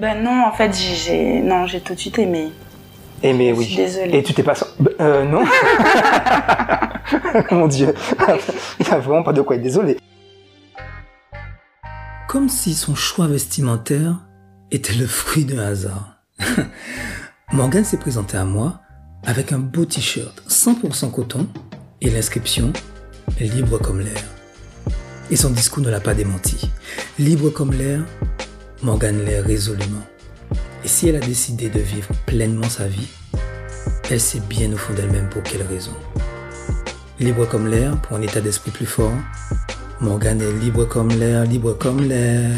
Ben non, en fait, j'ai- non, j'ai tout de suite aimé. Eh Je oui. suis désolée. Et tu t'es pas... Euh, non. Mon Dieu. Il n'y a vraiment pas de quoi être désolé. Comme si son choix vestimentaire était le fruit d'un hasard. Morgan s'est présenté à moi avec un beau t-shirt 100% coton et l'inscription Libre comme l'air. Et son discours ne l'a pas démenti. Libre comme l'air, Morgan l'est résolument. Et si elle a décidé de vivre pleinement sa vie, elle sait bien au fond d'elle-même pour quelle raison? Libre comme l'air, pour un état d'esprit plus fort, Morgane est libre comme l'air, libre comme l'air.